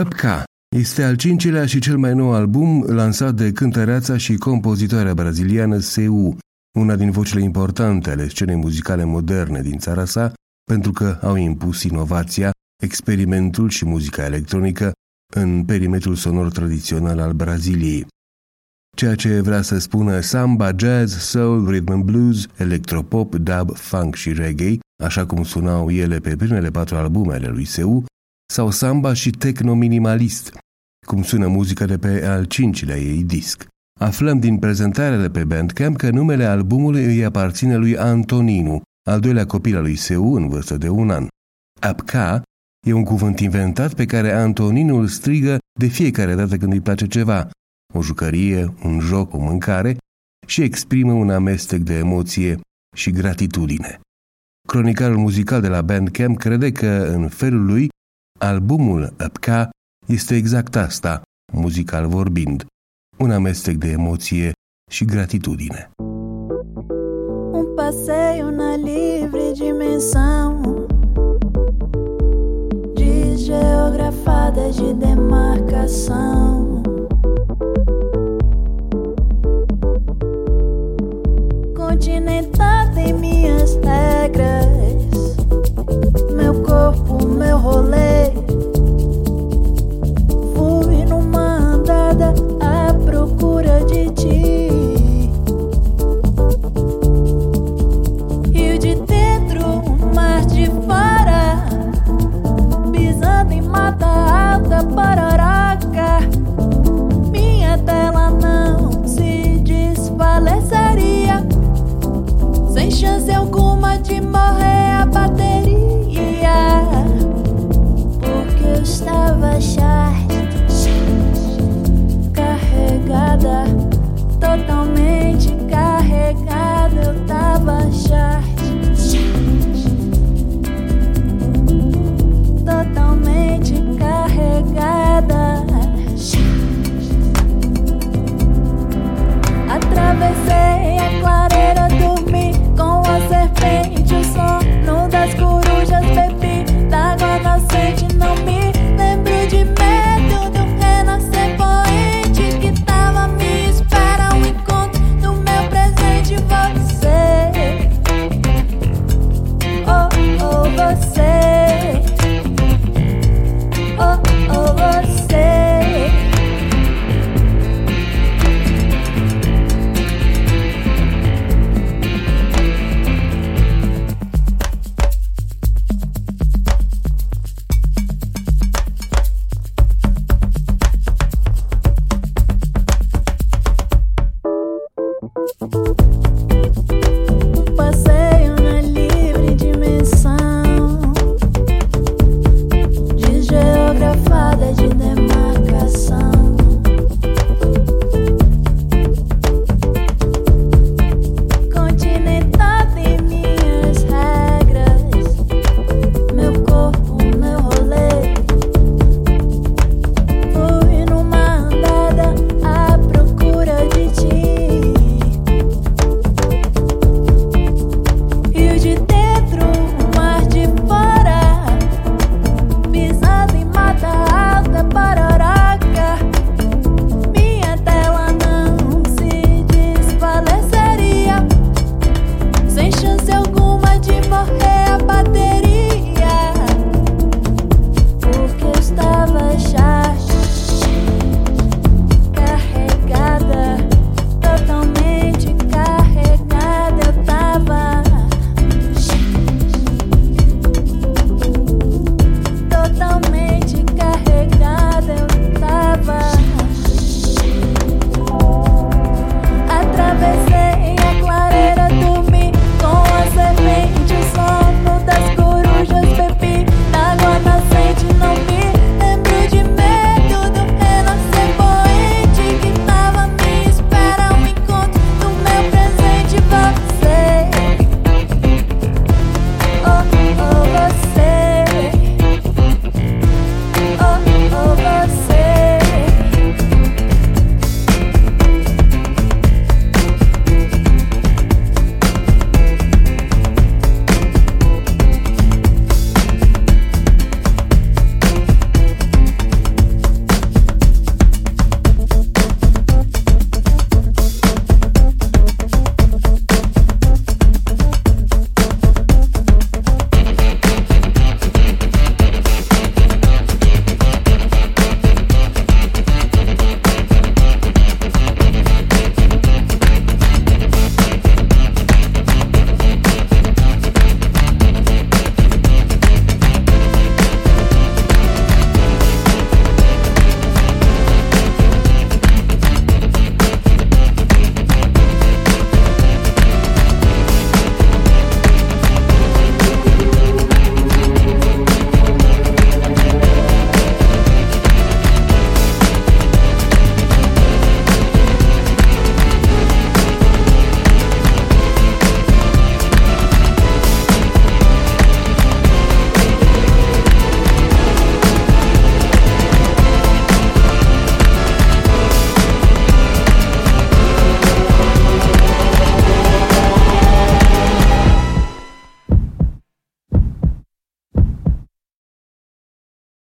Upca este al cincilea și cel mai nou album lansat de cântăreața și compozitoarea braziliană Seu, una din vocile importante ale scenei muzicale moderne din țara sa, pentru că au impus inovația, experimentul și muzica electronică în perimetrul sonor tradițional al Braziliei. Ceea ce vrea să spună samba, jazz, soul, rhythm and blues, electropop, dub, funk și reggae, așa cum sunau ele pe primele patru albume ale lui Seu, sau samba și techno-minimalist, cum sună muzica de pe al cincilea ei disc. Aflăm din prezentarea de pe Bandcamp că numele albumului îi aparține lui Antoninu, al doilea copil al lui Seu în vârstă de un an. Apca e un cuvânt inventat pe care Antoninu îl strigă de fiecare dată când îi place ceva, o jucărie, un joc, o mâncare și exprimă un amestec de emoție și gratitudine. Cronicarul muzical de la Bandcamp crede că, în felul lui, albumul Apca este exact asta, muzical vorbind, un amestec de emoție și gratitudine. Um passeio na livre dimensão de geografada de demarcação. Continentada em minhas regras, Meu corpo, meu rolê. say